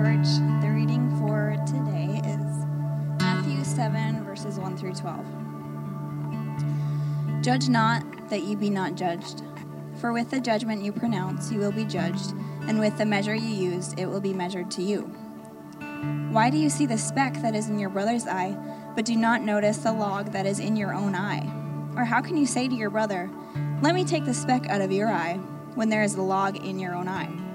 Church. The reading for today is Matthew 7, verses 1 through 12. Judge not that ye be not judged. For with the judgment you pronounce, you will be judged, and with the measure you use, it will be measured to you. Why do you see the speck that is in your brother's eye, but do not notice the log that is in your own eye? Or how can you say to your brother, Let me take the speck out of your eye, when there is a log in your own eye?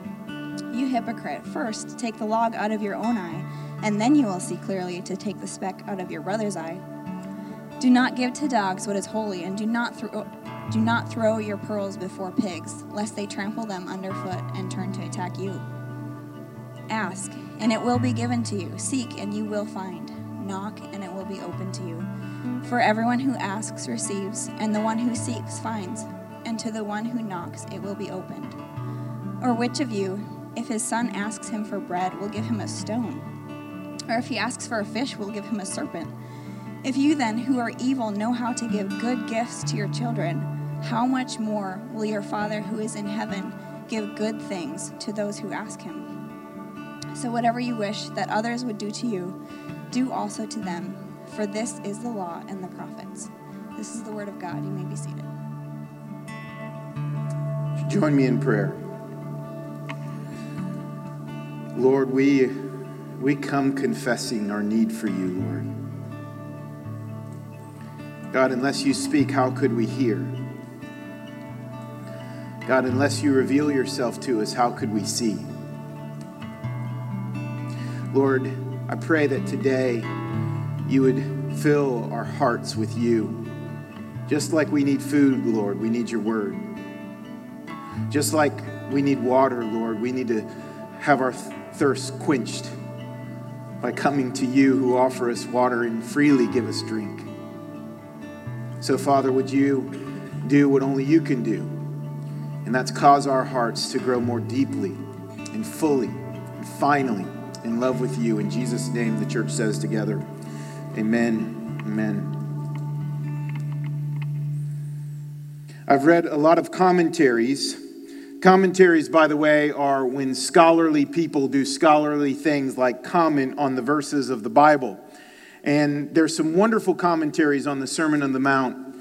You hypocrite, first take the log out of your own eye, and then you will see clearly to take the speck out of your brother's eye. Do not give to dogs what is holy, and do not throw do not throw your pearls before pigs, lest they trample them underfoot and turn to attack you. Ask, and it will be given to you. Seek, and you will find. Knock, and it will be open to you. For everyone who asks receives, and the one who seeks finds, and to the one who knocks it will be opened. Or which of you, if his son asks him for bread, we'll give him a stone? Or if he asks for a fish, we'll give him a serpent? If you then, who are evil, know how to give good gifts to your children, how much more will your Father who is in heaven give good things to those who ask him? So, whatever you wish that others would do to you, do also to them, for this is the law and the prophets. This is the word of God. You may be seated. Join me in prayer. Lord, we, we come confessing our need for you, Lord. God, unless you speak, how could we hear? God, unless you reveal yourself to us, how could we see? Lord, I pray that today you would fill our hearts with you. Just like we need food, Lord, we need your word. Just like we need water, Lord, we need to have our thirst quenched by coming to you who offer us water and freely give us drink. So, Father, would you do what only you can do? And that's cause our hearts to grow more deeply and fully and finally in love with you. In Jesus' name, the church says together, Amen. Amen. I've read a lot of commentaries. Commentaries, by the way, are when scholarly people do scholarly things like comment on the verses of the Bible. And there's some wonderful commentaries on the Sermon on the Mount.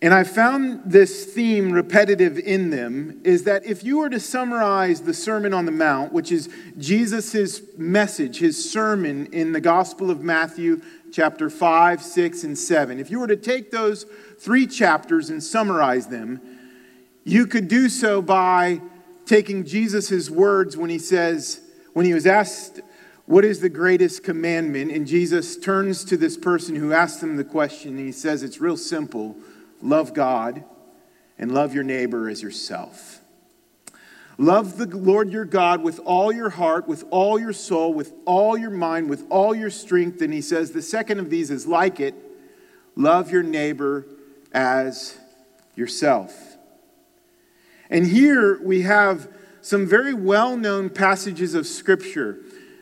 And I found this theme repetitive in them is that if you were to summarize the Sermon on the Mount, which is Jesus' message, his sermon in the Gospel of Matthew, chapter 5, 6, and 7, if you were to take those three chapters and summarize them, you could do so by taking Jesus' words when he says, when he was asked, What is the greatest commandment? And Jesus turns to this person who asked him the question, and he says, It's real simple love God and love your neighbor as yourself. Love the Lord your God with all your heart, with all your soul, with all your mind, with all your strength. And he says the second of these is like it love your neighbor as yourself. And here we have some very well known passages of Scripture.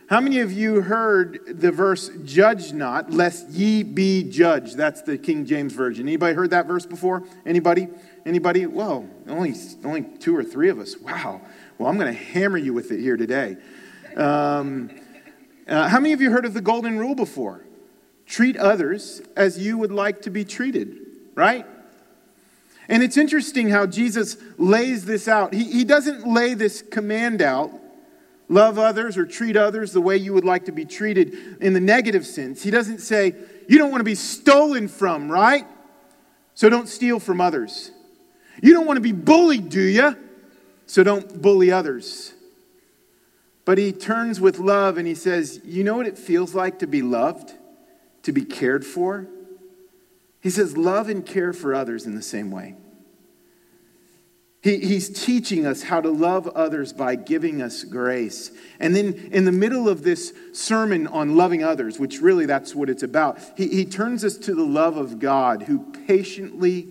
How many of you heard the verse, judge not, lest ye be judged? That's the King James Version. Anybody heard that verse before? Anybody? Anybody? Well, only, only two or three of us. Wow. Well, I'm going to hammer you with it here today. Um, uh, how many of you heard of the golden rule before? Treat others as you would like to be treated, right? And it's interesting how Jesus lays this out. He, he doesn't lay this command out, love others or treat others the way you would like to be treated in the negative sense. He doesn't say, you don't want to be stolen from, right? So don't steal from others. You don't want to be bullied, do you? So don't bully others. But he turns with love and he says, You know what it feels like to be loved, to be cared for? He says, Love and care for others in the same way. He, he's teaching us how to love others by giving us grace. And then, in the middle of this sermon on loving others, which really that's what it's about, he, he turns us to the love of God who patiently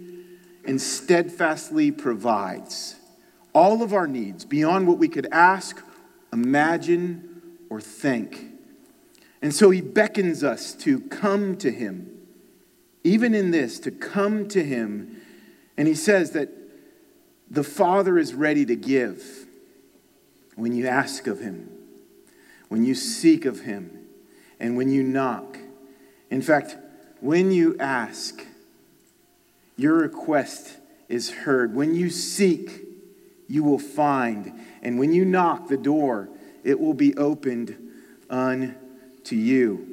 and steadfastly provides all of our needs beyond what we could ask, imagine, or think. And so he beckons us to come to him, even in this, to come to him. And he says that the Father is ready to give when you ask of him. when you seek of him, and when you knock. In fact, when you ask, your request is heard. When you seek, you will find. And when you knock the door, it will be opened unto you.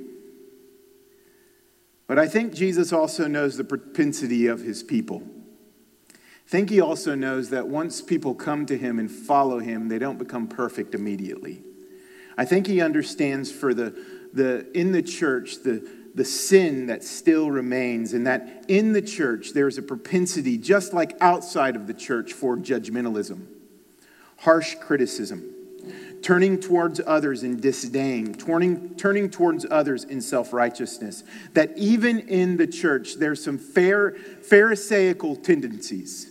But I think Jesus also knows the propensity of his people. I think he also knows that once people come to him and follow him, they don't become perfect immediately. I think he understands for the, the in the church the, the sin that still remains, and that in the church there's a propensity, just like outside of the church, for judgmentalism, harsh criticism turning towards others in disdain, turning, turning towards others in self righteousness. That even in the church, there's some fair, Pharisaical tendencies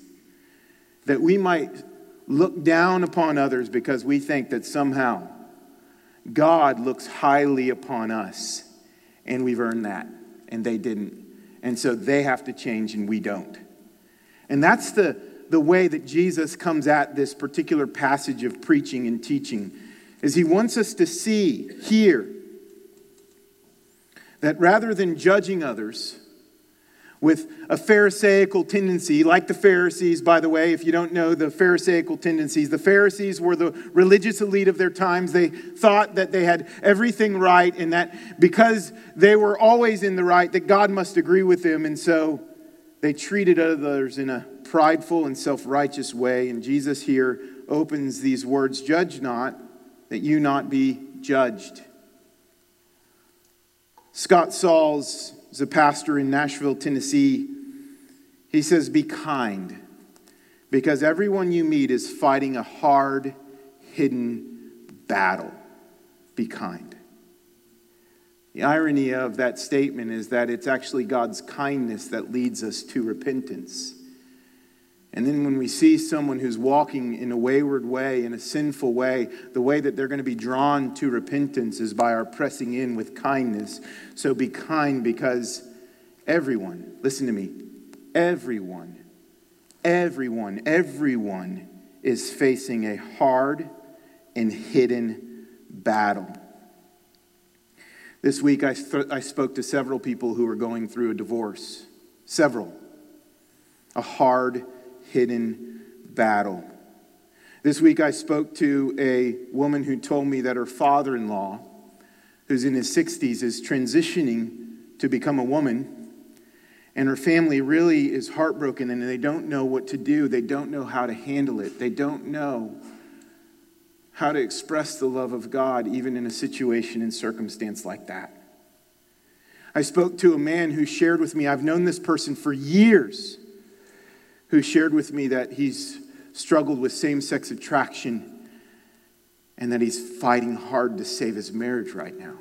that we might look down upon others because we think that somehow God looks highly upon us and we've earned that and they didn't. And so they have to change and we don't. And that's the the way that Jesus comes at this particular passage of preaching and teaching is he wants us to see here that rather than judging others with a Pharisaical tendency, like the Pharisees, by the way, if you don't know the Pharisaical tendencies, the Pharisees were the religious elite of their times. They thought that they had everything right and that because they were always in the right, that God must agree with them. And so they treated others in a prideful and self righteous way. And Jesus here opens these words Judge not, that you not be judged. Scott Sauls is a pastor in Nashville, Tennessee. He says, Be kind, because everyone you meet is fighting a hard, hidden battle. Be kind. The irony of that statement is that it's actually God's kindness that leads us to repentance. And then when we see someone who's walking in a wayward way, in a sinful way, the way that they're going to be drawn to repentance is by our pressing in with kindness. So be kind because everyone, listen to me, everyone, everyone, everyone is facing a hard and hidden battle. This week, I, th- I spoke to several people who were going through a divorce. Several. A hard, hidden battle. This week, I spoke to a woman who told me that her father in law, who's in his 60s, is transitioning to become a woman. And her family really is heartbroken and they don't know what to do. They don't know how to handle it. They don't know how to express the love of God even in a situation and circumstance like that. I spoke to a man who shared with me, I've known this person for years who shared with me that he's struggled with same sex attraction and that he's fighting hard to save his marriage right now.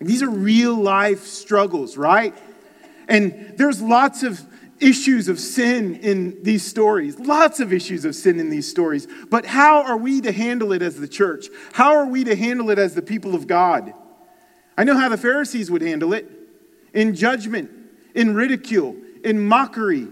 These are real life struggles, right? And there's lots of issues of sin in these stories, lots of issues of sin in these stories. But how are we to handle it as the church? How are we to handle it as the people of God? I know how the Pharisees would handle it in judgment, in ridicule, in mockery,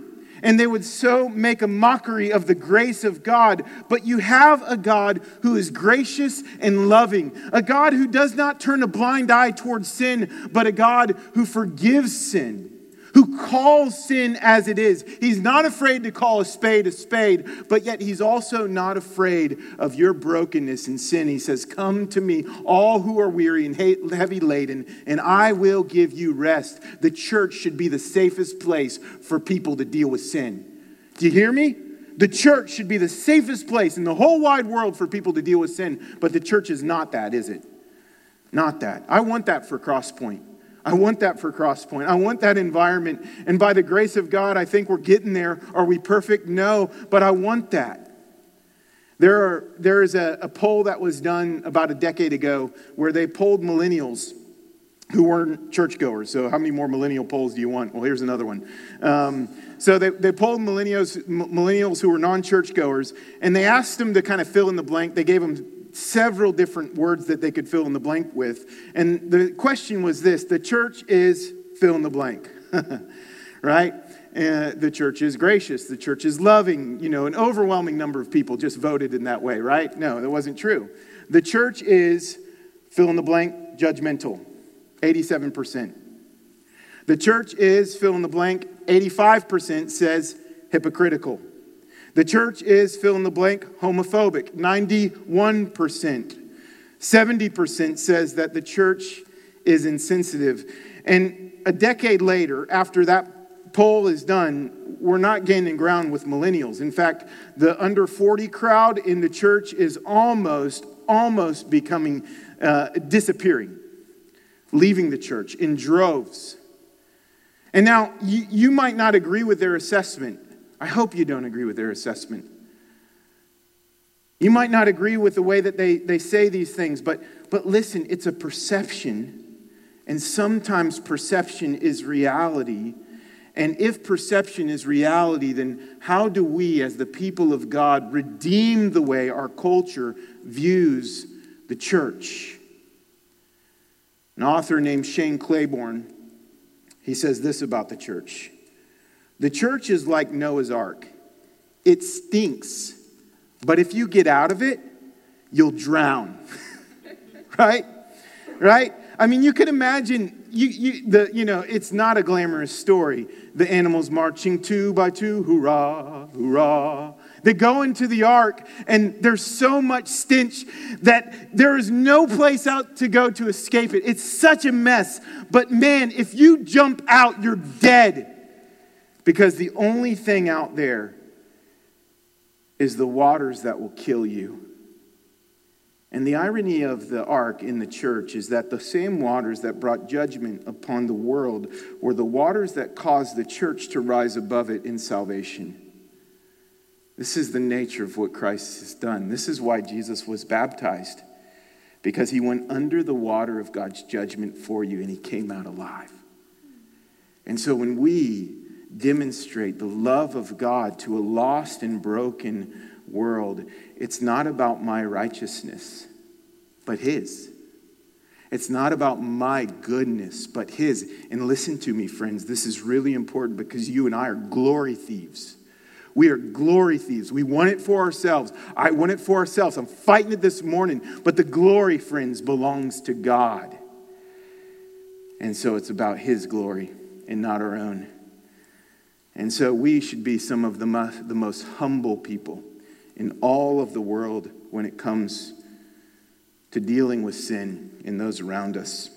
and they would so make a mockery of the grace of God. But you have a God who is gracious and loving, a God who does not turn a blind eye towards sin, but a God who forgives sin who calls sin as it is. He's not afraid to call a spade a spade, but yet he's also not afraid of your brokenness and sin. He says, Come to me, all who are weary and heavy laden, and I will give you rest. The church should be the safest place for people to deal with sin. Do you hear me? The church should be the safest place in the whole wide world for people to deal with sin, but the church is not that, is it? Not that. I want that for Crosspoint. I want that for Crosspoint. I want that environment. And by the grace of God, I think we're getting there. Are we perfect? No, but I want that. There, are, there is a, a poll that was done about a decade ago where they polled millennials who weren't churchgoers. So, how many more millennial polls do you want? Well, here's another one. Um, so, they, they polled millennials, millennials who were non churchgoers, and they asked them to kind of fill in the blank. They gave them several different words that they could fill in the blank with. And the question was this the church is fill in the blank, right? Uh, the church is gracious. The church is loving. You know, an overwhelming number of people just voted in that way, right? No, that wasn't true. The church is fill in the blank, judgmental, 87%. The church is, fill in the blank, 85% says hypocritical. The church is, fill in the blank, homophobic, 91%. 70% says that the church is insensitive. And a decade later, after that poll is done, we're not gaining ground with millennials. In fact, the under 40 crowd in the church is almost, almost becoming, uh, disappearing, leaving the church in droves. And now, you, you might not agree with their assessment. I hope you don't agree with their assessment. You might not agree with the way that they, they say these things, but, but listen, it's a perception. And sometimes perception is reality. And if perception is reality, then how do we, as the people of God, redeem the way our culture views the church? An author named Shane Claiborne, he says this about the church. The church is like Noah's ark. It stinks but if you get out of it, you'll drown. right? Right? I mean, you can imagine, you, you, the, you know, it's not a glamorous story. The animals marching two by two, hurrah, hurrah. They go into the ark, and there's so much stench that there is no place out to go to escape it. It's such a mess. But man, if you jump out, you're dead. Because the only thing out there is the waters that will kill you. And the irony of the ark in the church is that the same waters that brought judgment upon the world were the waters that caused the church to rise above it in salvation. This is the nature of what Christ has done. This is why Jesus was baptized, because he went under the water of God's judgment for you and he came out alive. And so when we demonstrate the love of God to a lost and broken world, it's not about my righteousness, but His. It's not about my goodness, but His. And listen to me, friends, this is really important because you and I are glory thieves. We are glory thieves. We want it for ourselves. I want it for ourselves. I'm fighting it this morning, but the glory, friends, belongs to God. And so it's about His glory and not our own. And so we should be some of the, the most humble people in all of the world when it comes to dealing with sin in those around us.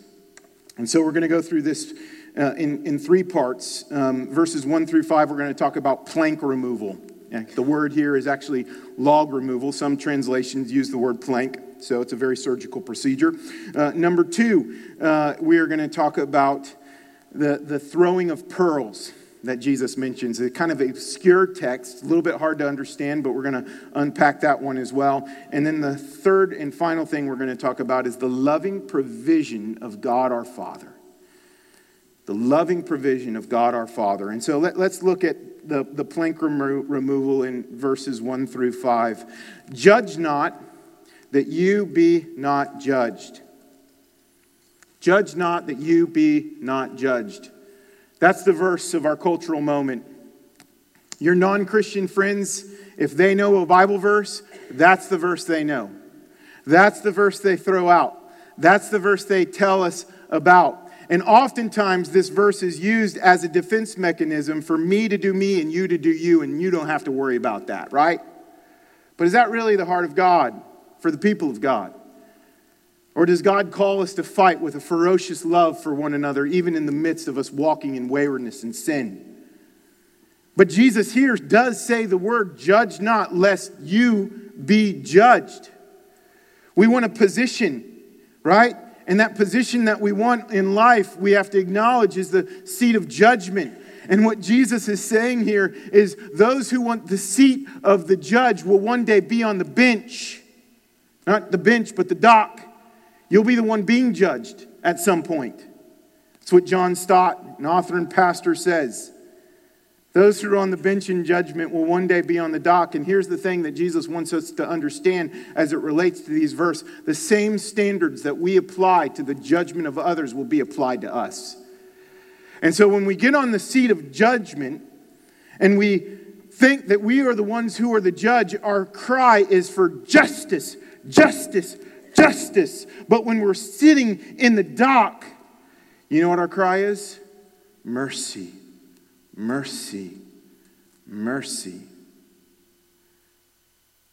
And so we're going to go through this uh, in, in three parts. Um, verses 1 through 5, we're going to talk about plank removal. Yeah, the word here is actually log removal. Some translations use the word plank, so it's a very surgical procedure. Uh, number two, uh, we are going to talk about the, the throwing of pearls that Jesus mentions. A kind of obscure text, a little bit hard to understand, but we're going to unpack that one as well. And then the third and final thing we're going to talk about is the loving provision of God our Father. The loving provision of God our Father. And so let, us look at the, the plank remo- removal in verses 1 through 5. Judge not that you be not judged. Judge not that you be not judged. That's the verse of our cultural moment. Your non Christian friends, if they know a Bible verse, that's the verse they know. That's the verse they throw out. That's the verse they tell us about. And oftentimes, this verse is used as a defense mechanism for me to do me and you to do you, and you don't have to worry about that, right? But is that really the heart of God for the people of God? Or does God call us to fight with a ferocious love for one another, even in the midst of us walking in waywardness and sin? But Jesus here does say the word, judge not, lest you be judged. We want a position, right? And that position that we want in life, we have to acknowledge is the seat of judgment. And what Jesus is saying here is those who want the seat of the judge will one day be on the bench. Not the bench, but the dock. You'll be the one being judged at some point. That's what John Stott, an author and pastor, says. Those who are on the bench in judgment will one day be on the dock. And here's the thing that Jesus wants us to understand as it relates to these verses the same standards that we apply to the judgment of others will be applied to us. And so when we get on the seat of judgment and we think that we are the ones who are the judge, our cry is for justice, justice, justice. But when we're sitting in the dock, you know what our cry is? Mercy, mercy, mercy.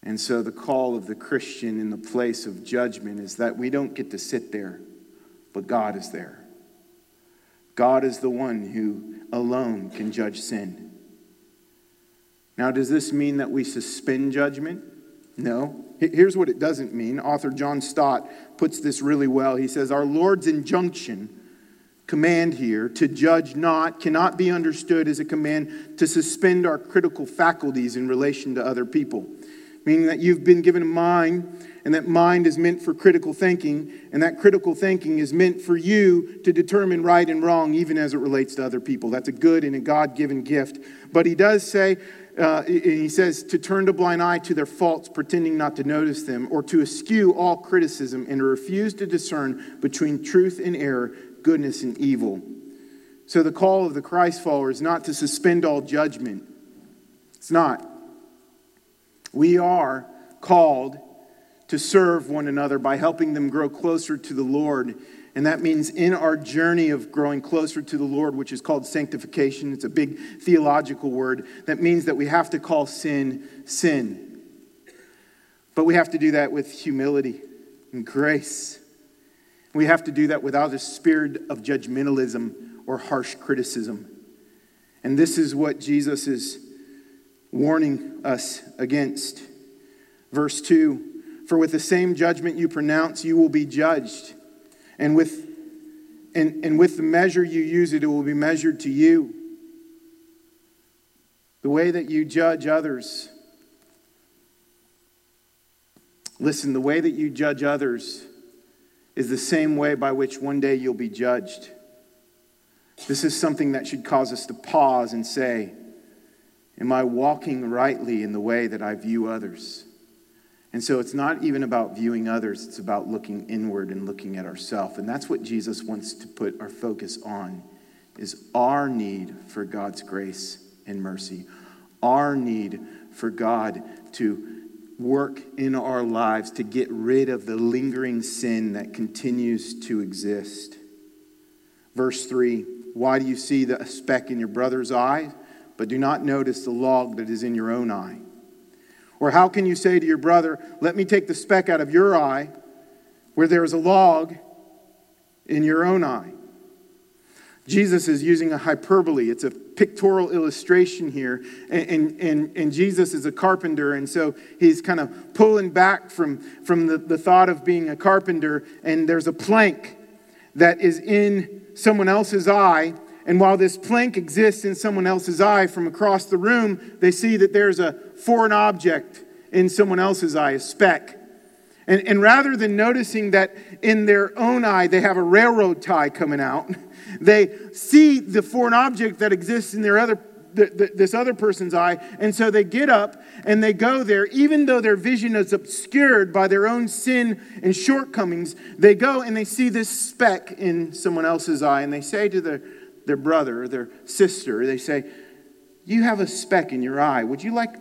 And so the call of the Christian in the place of judgment is that we don't get to sit there, but God is there. God is the one who alone can judge sin. Now, does this mean that we suspend judgment? No. Here's what it doesn't mean. Author John Stott puts this really well. He says, Our Lord's injunction, command here, to judge not, cannot be understood as a command to suspend our critical faculties in relation to other people meaning that you've been given a mind, and that mind is meant for critical thinking, and that critical thinking is meant for you to determine right and wrong, even as it relates to other people. That's a good and a God given gift. But he does say, uh, he says, to turn a blind eye to their faults, pretending not to notice them, or to eschew all criticism and to refuse to discern between truth and error, goodness and evil. So the call of the Christ follower is not to suspend all judgment. It's not. We are called to serve one another by helping them grow closer to the Lord. And that means in our journey of growing closer to the Lord, which is called sanctification, it's a big theological word, that means that we have to call sin sin. But we have to do that with humility and grace. We have to do that without a spirit of judgmentalism or harsh criticism. And this is what Jesus is warning us against. Verse 2 For with the same judgment you pronounce, you will be judged. And with, and, and with the measure you use it, it will be measured to you. The way that you judge others. Listen, the way that you judge others is the same way by which one day you'll be judged. This is something that should cause us to pause and say, Am I walking rightly in the way that I view others? And so it's not even about viewing others, it's about looking inward and looking at ourselves. And that's what Jesus wants to put our focus on is our need for God's grace and mercy. Our need for God to work in our lives to get rid of the lingering sin that continues to exist. Verse 3 Why do you see the speck in your brother's eye? but do not notice the log that is in your own eye? Or how can you say to your brother, Let me take the speck out of your eye, where there is a log in your own eye? Jesus is using a hyperbole. It's a pictorial illustration here. And, and, and, Jesus is a carpenter, and so he's kind of pulling back from, from the, the thought of being a carpenter. And there's a plank that is in someone else's eye, and while this plank exists in someone else's eye from across the room, they see that there's a foreign object in someone else's eye, a speck. And, and rather than noticing that in their own eye they have a railroad tie coming out, they see the foreign object that exists in their other the, the, this other person's eye. And so they get up and they go there, even though their vision is obscured by their own sin and shortcomings. They go and they see this speck in someone else's eye, and they say to the their brother or their sister, they say, You have a speck in your eye. Would you like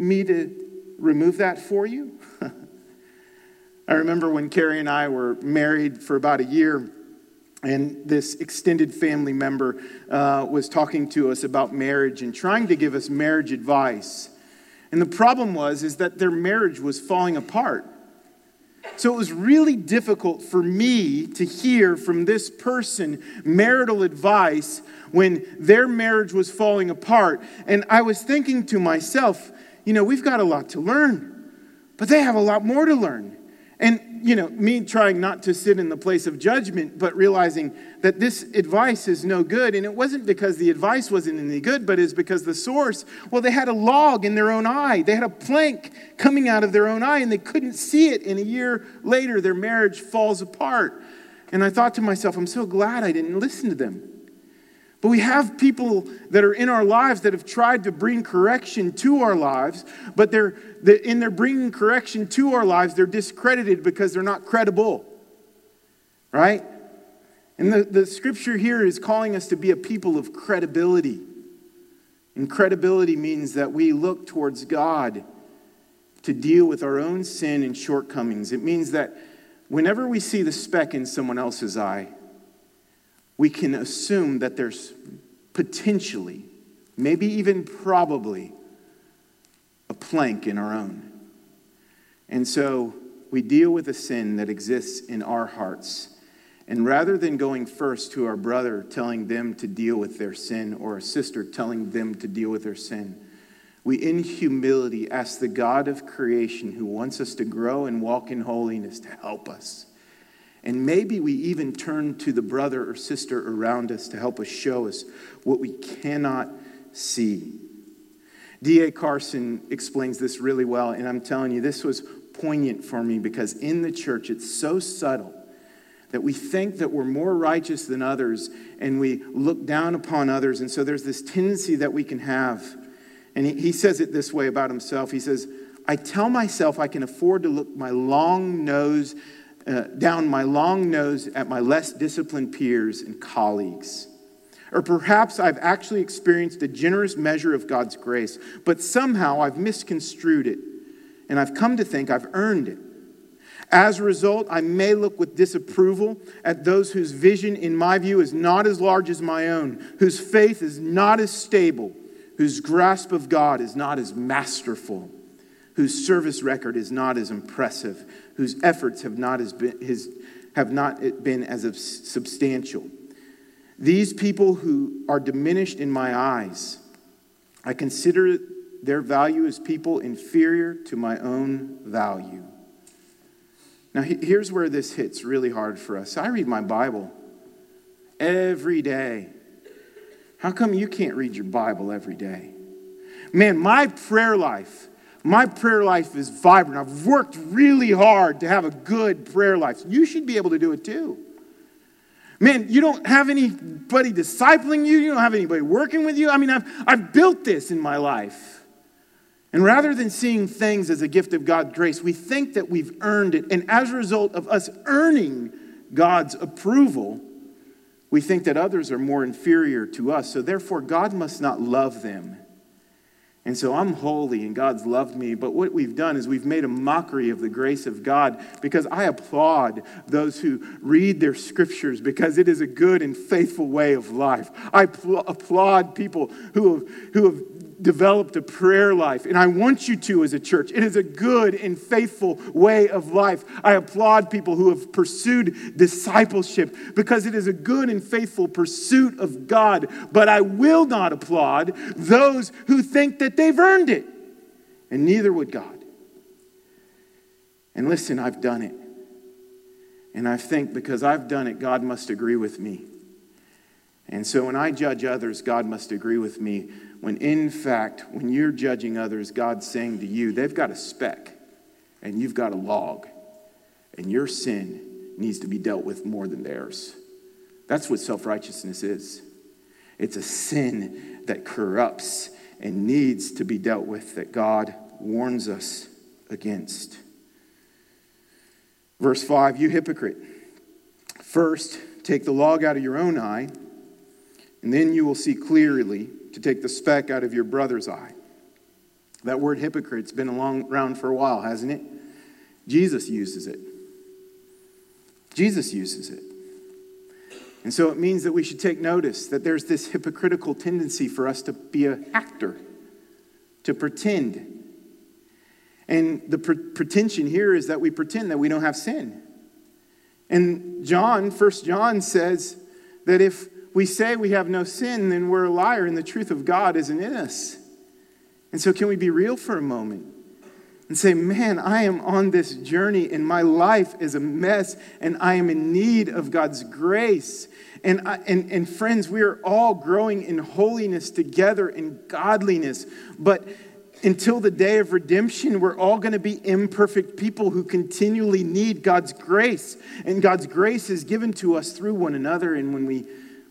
me to remove that for you? I remember when Carrie and I were married for about a year, and this extended family member uh, was talking to us about marriage and trying to give us marriage advice. And the problem was is that their marriage was falling apart. So it was really difficult for me to hear from this person marital advice when their marriage was falling apart. And I was thinking to myself, you know, we've got a lot to learn, but they have a lot more to learn. And, you know, me trying not to sit in the place of judgment, but realizing that this advice is no good. And it wasn't because the advice wasn't any good, but it's because the source, well, they had a log in their own eye. They had a plank coming out of their own eye, and they couldn't see it. And a year later, their marriage falls apart. And I thought to myself, I'm so glad I didn't listen to them. But we have people that are in our lives that have tried to bring correction to our lives, but they're, in their bringing correction to our lives, they're discredited because they're not credible. Right? And the, the scripture here is calling us to be a people of credibility. And credibility means that we look towards God to deal with our own sin and shortcomings. It means that Whenever we see the speck in someone else's eye, we can assume that there's potentially, maybe even probably, a plank in our own. And so we deal with a sin that exists in our hearts. And rather than going first to our brother, telling them to deal with their sin, or a sister telling them to deal with their sin, we in humility ask the God of creation who wants us to grow and walk in holiness to help us. And maybe we even turn to the brother or sister around us to help us show us what we cannot see. D.A. Carson explains this really well, and I'm telling you, this was poignant for me because in the church it's so subtle that we think that we're more righteous than others and we look down upon others. And so there's this tendency that we can have. And he, he says it this way about himself He says, I tell myself I can afford to look my long nose uh, down my long nose at my less disciplined peers and colleagues. Or perhaps I've actually experienced a generous measure of God's grace, but somehow I've misconstrued it and I've come to think I've earned it. As a result, I may look with disapproval at those whose vision, in my view, is not as large as my own, whose faith is not as stable, whose grasp of God is not as masterful, whose service record is not as impressive, whose efforts have not, as been, his, have not been as substantial. These people who are diminished in my eyes, I consider their value as people inferior to my own value. Now, here's where this hits really hard for us. I read my Bible every day. How come you can't read your Bible every day? Man, my prayer life, my prayer life is vibrant. I've worked really hard to have a good prayer life. You should be able to do it too. Man, you don't have anybody discipling you, you don't have anybody working with you. I mean, I've, I've built this in my life. And rather than seeing things as a gift of God's grace, we think that we've earned it. And as a result of us earning God's approval, we think that others are more inferior to us. So therefore, God must not love them. And so I'm holy and God's loved me. But what we've done is we've made a mockery of the grace of God because I applaud those who read their scriptures because it is a good and faithful way of life. I pl- applaud people who have, who have developed a prayer life, and I want you to as a church. It is a good and faithful way of life. I applaud people who have pursued discipleship because it is a good and faithful pursuit of God, but I will not applaud those who think that they've earned it, and neither would God. And listen, I've done it. And I think because I've done it, God must agree with me. And so when I judge others, God must agree with me when in fact, when you're judging others, God's saying to you, they've got a speck and you've got a log, and your sin needs to be dealt with more than theirs. That's what self righteousness is it's a sin that corrupts and needs to be dealt with, that God warns us against. Verse 5 You hypocrite, first take the log out of your own eye, and then you will see clearly to take the speck out of your brother's eye. That word hypocrite's been around for a while, hasn't it? Jesus uses it. Jesus uses it. And so it means that we should take notice that there's this hypocritical tendency for us to be an actor, to pretend. And the pre- pretension here is that we pretend that we don't have sin. And John, First John says that if we say we have no sin, then we're a liar and the truth of God isn't in us. And so, can we be real for a moment and say, man, I am on this journey and my life is a mess and I am in need of God's grace? And, I, and, and friends, we are all growing in holiness together in godliness. But until the day of redemption, we're all going to be imperfect people who continually need God's grace. And God's grace is given to us through one another. And when we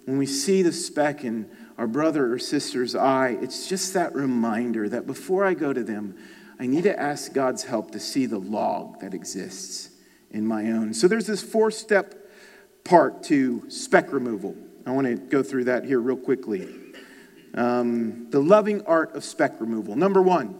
when we see the speck in our brother or sister's eye, it's just that reminder that before I go to them, I need to ask God's help to see the log that exists in my own. So there's this four step part to speck removal. I want to go through that here real quickly. Um, the loving art of speck removal. Number one,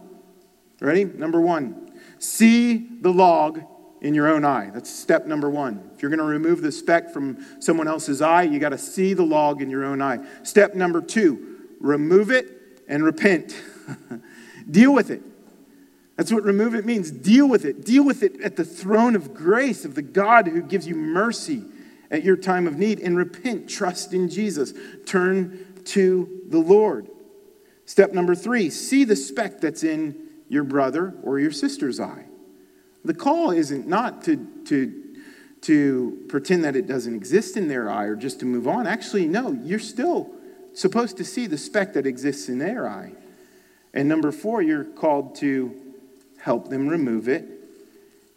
ready? Number one, see the log in your own eye. That's step number one. If you're going to remove the speck from someone else's eye, you got to see the log in your own eye. Step number two, remove it and repent. Deal with it. That's what remove it means. Deal with it. Deal with it at the throne of grace of the God who gives you mercy at your time of need and repent. Trust in Jesus. Turn to the Lord. Step number three see the speck that's in your brother or your sister's eye. The call isn't not to, to, to pretend that it doesn't exist in their eye or just to move on. Actually, no, you're still supposed to see the speck that exists in their eye. And number four, you're called to help them remove it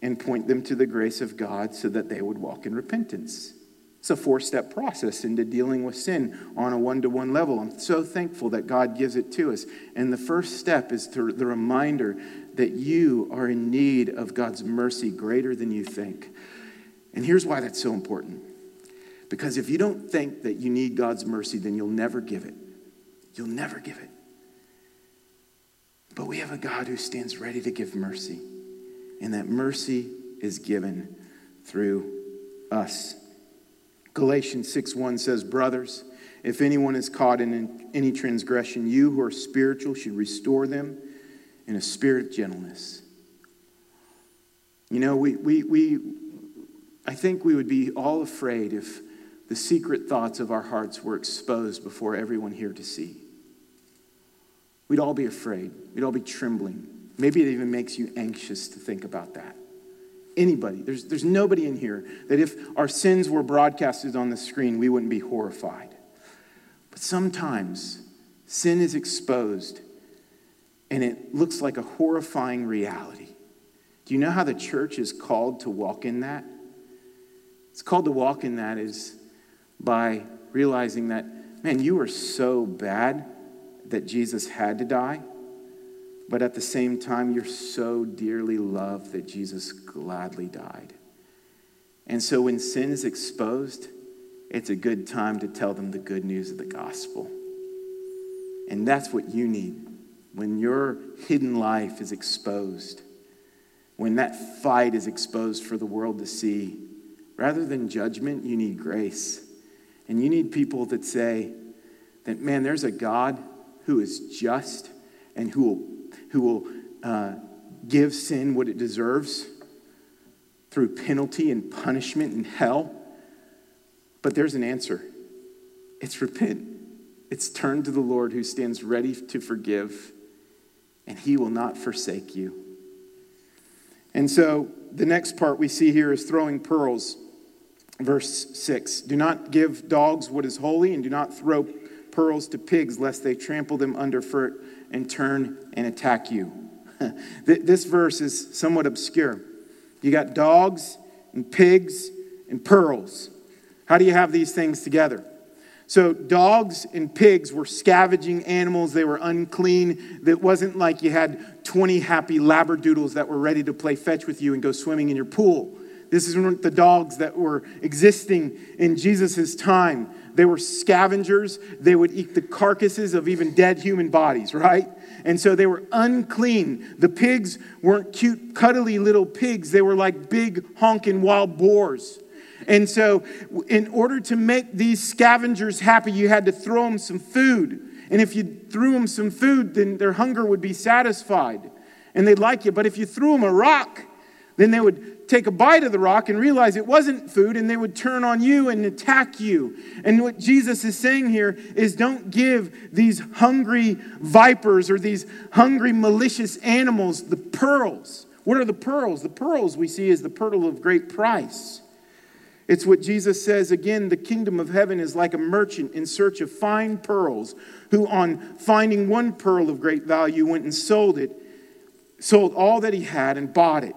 and point them to the grace of God so that they would walk in repentance. It's a four step process into dealing with sin on a one to one level. I'm so thankful that God gives it to us. And the first step is to the reminder that you are in need of God's mercy greater than you think. And here's why that's so important. Because if you don't think that you need God's mercy, then you'll never give it. You'll never give it. But we have a God who stands ready to give mercy. And that mercy is given through us. Galatians 6 1 says, Brothers, if anyone is caught in any transgression, you who are spiritual should restore them in a spirit of gentleness. You know, we, we, we, I think we would be all afraid if the secret thoughts of our hearts were exposed before everyone here to see. We'd all be afraid. We'd all be trembling. Maybe it even makes you anxious to think about that. Anybody, there's, there's nobody in here that if our sins were broadcasted on the screen, we wouldn't be horrified. But sometimes sin is exposed and it looks like a horrifying reality. Do you know how the church is called to walk in that? It's called to walk in that is by realizing that, man, you are so bad that Jesus had to die, but at the same time, you're so dearly loved that Jesus gladly died. And so when sin is exposed, it's a good time to tell them the good news of the gospel. And that's what you need when your hidden life is exposed, when that fight is exposed for the world to see. Rather than judgment, you need grace. And you need people that say that, man, there's a God who is just and who will, who will uh, give sin what it deserves through penalty and punishment and hell. But there's an answer it's repent, it's turn to the Lord who stands ready to forgive, and he will not forsake you. And so the next part we see here is throwing pearls. Verse 6 Do not give dogs what is holy, and do not throw pearls to pigs, lest they trample them underfoot and turn and attack you. this verse is somewhat obscure. You got dogs and pigs and pearls. How do you have these things together? So, dogs and pigs were scavenging animals. They were unclean. It wasn't like you had 20 happy labradoodles that were ready to play fetch with you and go swimming in your pool. This isn't the dogs that were existing in Jesus' time. They were scavengers. They would eat the carcasses of even dead human bodies, right? And so they were unclean. The pigs weren't cute, cuddly little pigs. They were like big, honking wild boars. And so, in order to make these scavengers happy, you had to throw them some food. And if you threw them some food, then their hunger would be satisfied and they'd like you. But if you threw them a rock, then they would take a bite of the rock and realize it wasn't food, and they would turn on you and attack you. And what Jesus is saying here is don't give these hungry vipers or these hungry, malicious animals the pearls. What are the pearls? The pearls we see is the pearl of great price. It's what Jesus says again the kingdom of heaven is like a merchant in search of fine pearls, who, on finding one pearl of great value, went and sold it, sold all that he had, and bought it.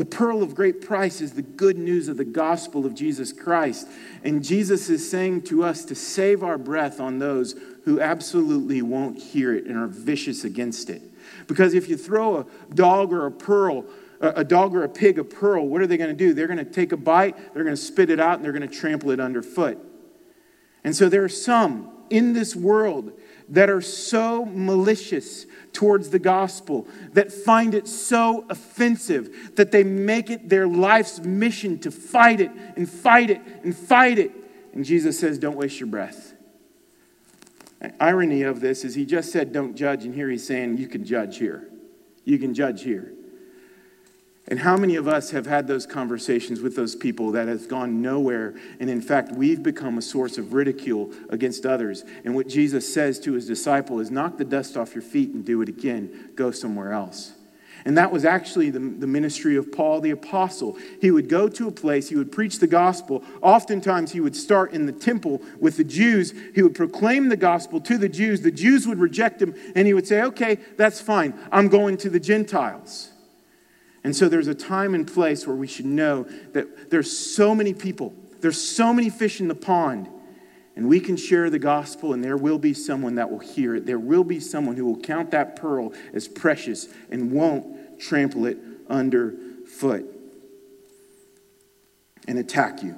The pearl of great price is the good news of the gospel of Jesus Christ. And Jesus is saying to us to save our breath on those who absolutely won't hear it and are vicious against it. Because if you throw a dog or a pearl, a dog or a pig a pearl, what are they going to do? They're going to take a bite, they're going to spit it out, and they're going to trample it underfoot. And so there are some in this world that are so malicious towards the gospel, that find it so offensive that they make it their life's mission to fight it and fight it and fight it. And Jesus says, Don't waste your breath. Irony of this is he just said, Don't judge, and here he's saying, You can judge here. You can judge here. And how many of us have had those conversations with those people that has gone nowhere? And in fact, we've become a source of ridicule against others. And what Jesus says to his disciple is knock the dust off your feet and do it again. Go somewhere else. And that was actually the, the ministry of Paul the Apostle. He would go to a place, he would preach the gospel. Oftentimes, he would start in the temple with the Jews. He would proclaim the gospel to the Jews. The Jews would reject him, and he would say, Okay, that's fine. I'm going to the Gentiles. And so there's a time and place where we should know that there's so many people, there's so many fish in the pond, and we can share the gospel, and there will be someone that will hear it. There will be someone who will count that pearl as precious and won't trample it underfoot and attack you.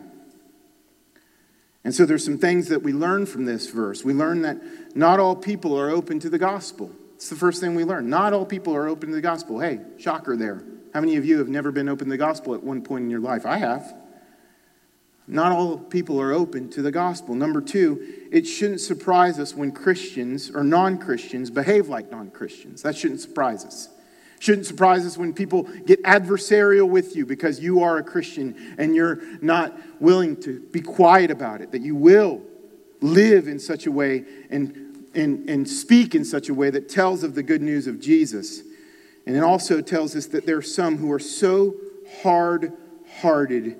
And so there's some things that we learn from this verse. We learn that not all people are open to the gospel. It's the first thing we learn. Not all people are open to the gospel. Hey, shocker there. How many of you have never been open to the gospel at one point in your life? I have. Not all people are open to the gospel. Number two, it shouldn't surprise us when Christians or non Christians behave like non Christians. That shouldn't surprise us. Shouldn't surprise us when people get adversarial with you because you are a Christian and you're not willing to be quiet about it, that you will live in such a way and, and, and speak in such a way that tells of the good news of Jesus. And it also tells us that there are some who are so hard hearted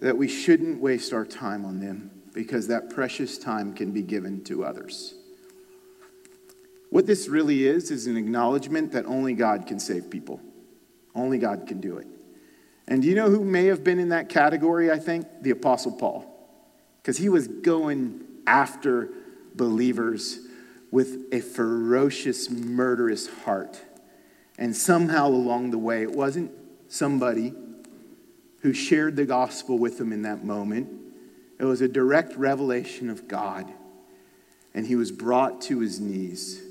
that we shouldn't waste our time on them because that precious time can be given to others. What this really is, is an acknowledgement that only God can save people. Only God can do it. And do you know who may have been in that category, I think? The Apostle Paul. Because he was going after believers with a ferocious, murderous heart. And somehow along the way, it wasn't somebody who shared the gospel with them in that moment. It was a direct revelation of God. And he was brought to his knees.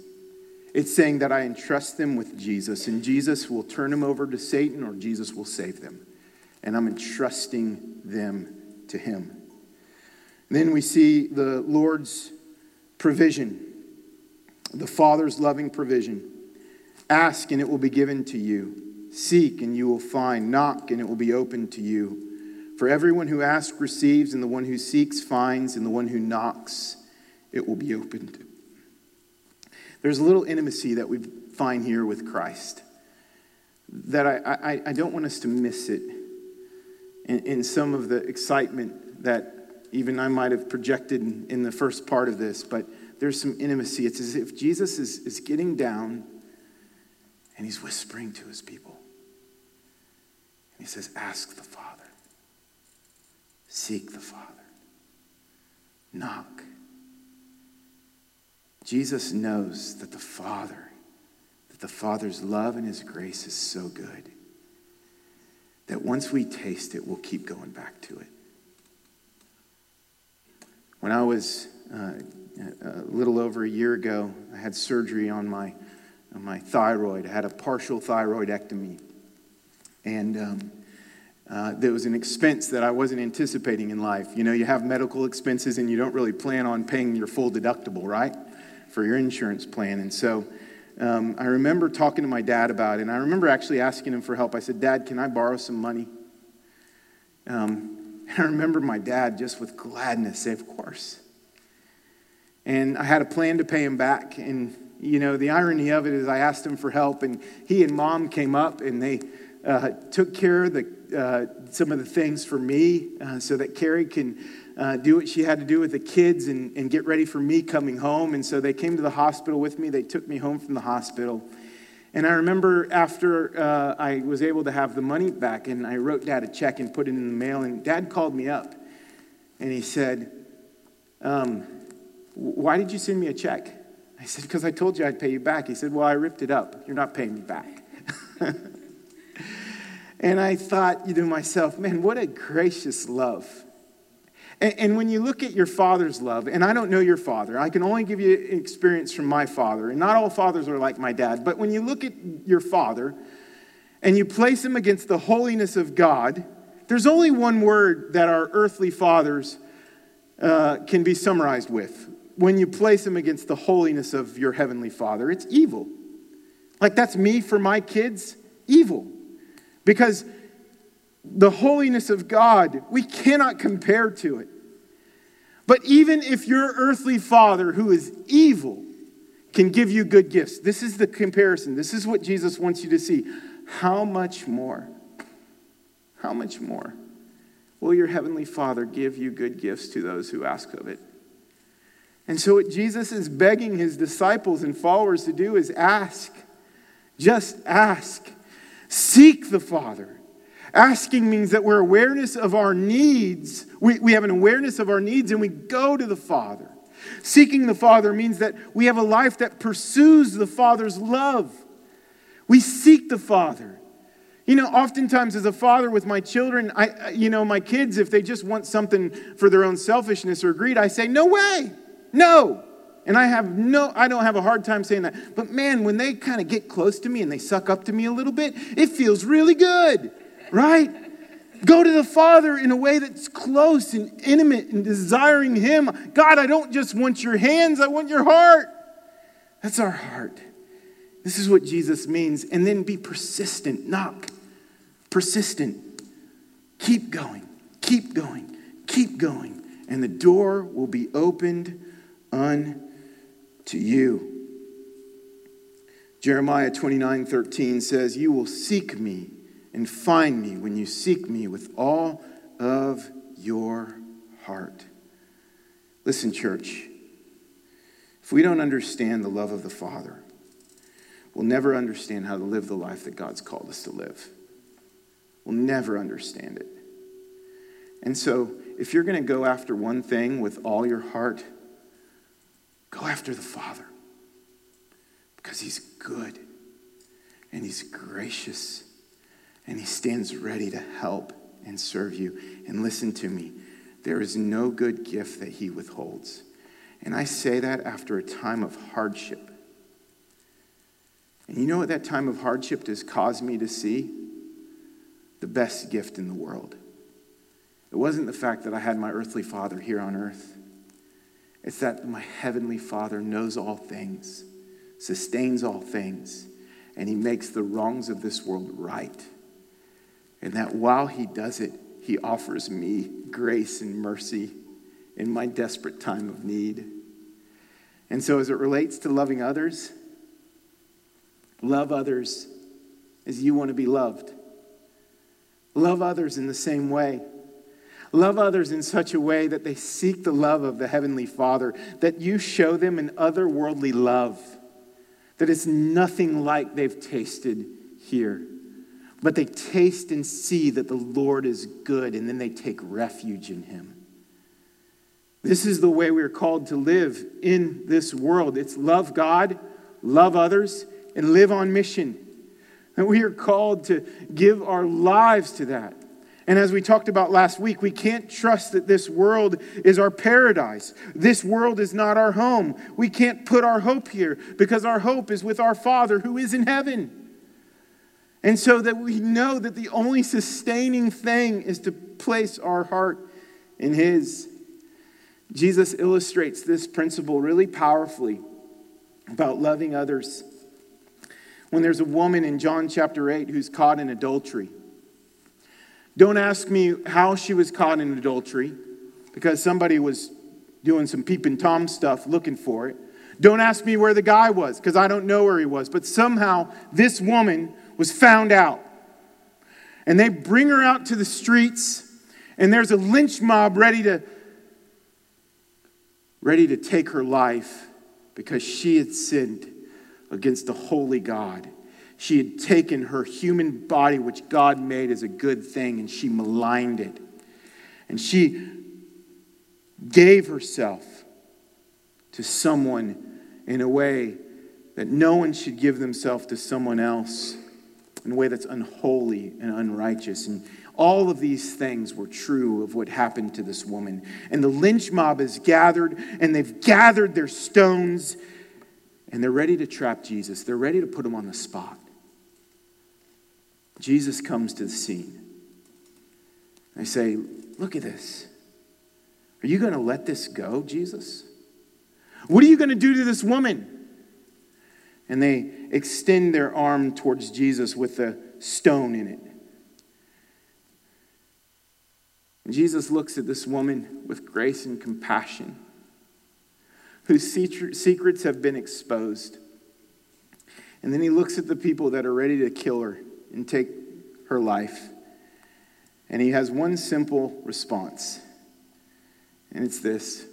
It's saying that I entrust them with Jesus, and Jesus will turn them over to Satan or Jesus will save them. And I'm entrusting them to him. And then we see the Lord's provision, the Father's loving provision. Ask and it will be given to you. Seek and you will find. Knock and it will be opened to you. For everyone who asks receives, and the one who seeks finds, and the one who knocks it will be opened. There's a little intimacy that we find here with Christ that I, I, I don't want us to miss it in, in, some of the excitement that even I might have projected in, the first part of this, but there's some intimacy. It's as if Jesus is, is getting down and he's whispering to his people. And he says, Ask the Father, seek the Father, knock. Jesus knows that the Father, that the Father's love and his grace is so good that once we taste it, we'll keep going back to it. When I was uh, a little over a year ago, I had surgery on my my thyroid. I had a partial thyroidectomy. And um, uh, there was an expense that I wasn't anticipating in life. You know, you have medical expenses and you don't really plan on paying your full deductible, right? For your insurance plan. And so um, I remember talking to my dad about it. And I remember actually asking him for help. I said, Dad, can I borrow some money? Um, I remember my dad just with gladness say, Of course. And I had a plan to pay him back. And you know, the irony of it is I asked him for help, and he and mom came up and they uh, took care of the, uh, some of the things for me uh, so that Carrie can uh, do what she had to do with the kids and, and get ready for me coming home. And so they came to the hospital with me. They took me home from the hospital. And I remember after uh, I was able to have the money back, and I wrote dad a check and put it in the mail, and dad called me up and he said, um, Why did you send me a check? I said, Because I told you I'd pay you back. He said, Well, I ripped it up. You're not paying me back. and I thought, you know, myself, man, what a gracious love. And, and when you look at your father's love, and I don't know your father, I can only give you experience from my father, and not all fathers are like my dad, but when you look at your father and you place him against the holiness of God, there's only one word that our earthly fathers uh, can be summarized with when you place him against the holiness of your heavenly father it's evil. Like that's me for my kids, evil. Because the holiness of God, we cannot compare to it. But even if your earthly father, who is evil, can give you good gifts, this is the comparison. This is what Jesus wants you to see. How much more? How much more will your heavenly Father give you good gifts to those who ask of it? And so, what Jesus is begging his disciples and followers to do is ask. Just ask. Seek the Father. Asking means that we're awareness of our needs. We, we have an awareness of our needs and we go to the Father. Seeking the Father means that we have a life that pursues the Father's love. We seek the Father. You know, oftentimes as a father with my children, I, you know, my kids, if they just want something for their own selfishness or greed, I say, no way, no. And I have no, I don't have a hard time saying that. But man, when they kind of get close to me and they suck up to me a little bit, it feels really good right? Go to the Father in a way that's close and intimate and desiring Him. God, I don't just want your hands, I want your heart. That's our heart. This is what Jesus means. And then be persistent, knock. Persistent. Keep going, keep going, keep going. And the door will be opened unto you. Jeremiah 29 13 says, You will seek me and find me when you seek me with all of your heart. Listen, church, if we don't understand the love of the Father, we'll never understand how to live the life that God's called us to live. We'll never understand it. And so, if you're going to go after one thing with all your heart, go after the Father because He's good and He's gracious and He stands ready to help and serve you. And listen to me there is no good gift that He withholds. And I say that after a time of hardship. And you know what that time of hardship has caused me to see? The best gift in the world. It wasn't the fact that I had my earthly father here on earth. It's that my heavenly father knows all things, sustains all things, and he makes the wrongs of this world right. And that while He does it, He offers me grace and mercy in my desperate time of need. And so, as it relates to loving others, love others as you want to be loved. Love others in the same way. Love others in such a way that they seek the love of the Heavenly Father, that you show them an otherworldly love that is nothing like they've tasted here. But they taste and see that the Lord is good, and then they take refuge in Him. This is the way we are called to live in this world it's love God, love others, and live on mission. And we are called to give our lives to that. And as we talked about last week, we can't trust that this world is our paradise. This world is not our home. We can't put our hope here because our hope is with our Father who is in heaven. And so that we know that the only sustaining thing is to place our heart in His. Jesus illustrates this principle really powerfully about loving others. When there's a woman in John chapter 8 who's caught in adultery, don't ask me how she was caught in adultery because somebody was doing some peeping tom stuff looking for it. Don't ask me where the guy was because I don't know where he was. But somehow this woman was found out. And they bring her out to the streets, and there's a lynch mob ready to ready to take her life because she had sinned against the holy God. She had taken her human body, which God made as a good thing, and she maligned it. And she gave herself to someone in a way that no one should give themselves to someone else in a way that's unholy and unrighteous. And All of these things were true of what happened to this woman. And the lynch mob is gathered, and they've gathered their stones, and they're ready to trap Jesus. They're ready to put him on the spot. Jesus comes to the scene. They say, Look at this. Are you going to let this go, Jesus? What are you going to do to this woman? And they extend their arm towards Jesus with a stone in it. And Jesus looks at this woman with grace and compassion, whose secrets have been exposed. And then he looks at the people that are ready to kill her and take her life. And he has one simple response, and it's this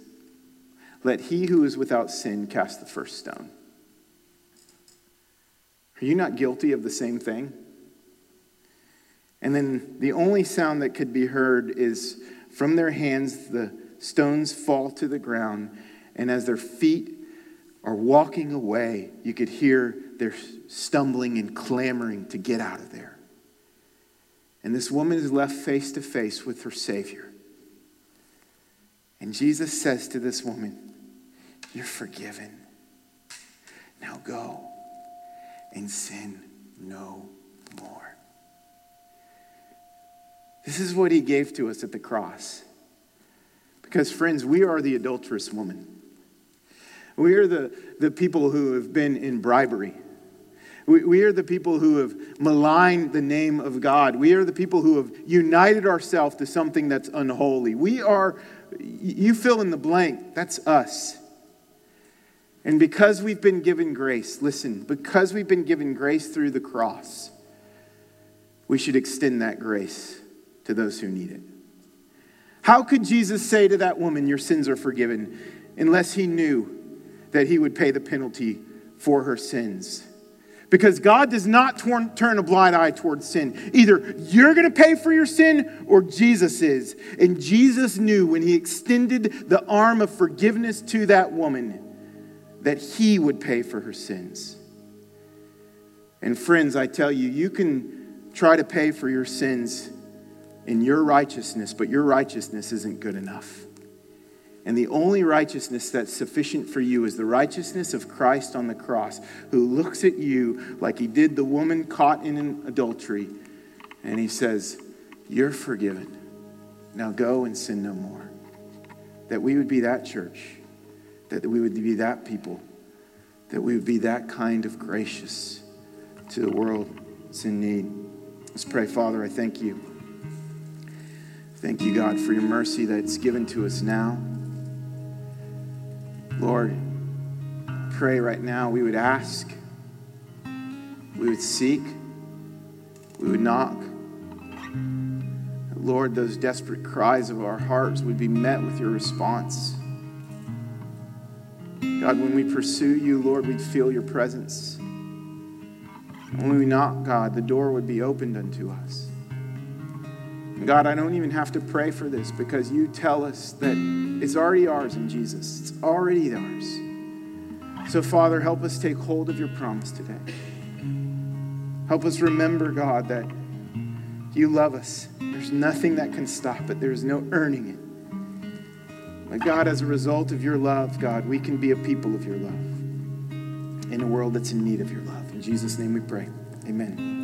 Let he who is without sin cast the first stone. Are you not guilty of the same thing? And then the only sound that could be heard is from their hands, the stones fall to the ground, and as their feet are walking away, you could hear their stumbling and clamoring to get out of there. And this woman is left face to face with her Savior. And Jesus says to this woman, You're forgiven. Now go and sin no more. This is what he gave to us at the cross. Because, friends, we are the adulterous woman. We are the, the people who have been in bribery. We, we are the people who have maligned the name of God. We are the people who have united ourselves to something that's unholy. We are, you fill in the blank, that's us. And because we've been given grace, listen, because we've been given grace through the cross, we should extend that grace to those who need it. How could Jesus say to that woman, Your sins are forgiven, unless he knew that he would pay the penalty for her sins? Because God does not turn a blind eye towards sin. Either you're going to pay for your sin or Jesus is. And Jesus knew when he extended the arm of forgiveness to that woman that he would pay for her sins. And friends, I tell you, you can try to pay for your sins in your righteousness, but your righteousness isn't good enough. And the only righteousness that's sufficient for you is the righteousness of Christ on the cross, who looks at you like he did the woman caught in adultery, and he says, You're forgiven. Now go and sin no more. That we would be that church, that we would be that people, that we would be that kind of gracious to the world that's in need. Let's pray, Father, I thank you. Thank you, God, for your mercy that's given to us now. Lord, pray right now we would ask, we would seek, we would knock. Lord, those desperate cries of our hearts would be met with your response. God, when we pursue you, Lord, we'd feel your presence. When we knock, God, the door would be opened unto us. God, I don't even have to pray for this because you tell us that it's already ours in Jesus. It's already ours. So, Father, help us take hold of your promise today. Help us remember, God, that you love us. There's nothing that can stop it, there's no earning it. But, God, as a result of your love, God, we can be a people of your love in a world that's in need of your love. In Jesus' name we pray. Amen.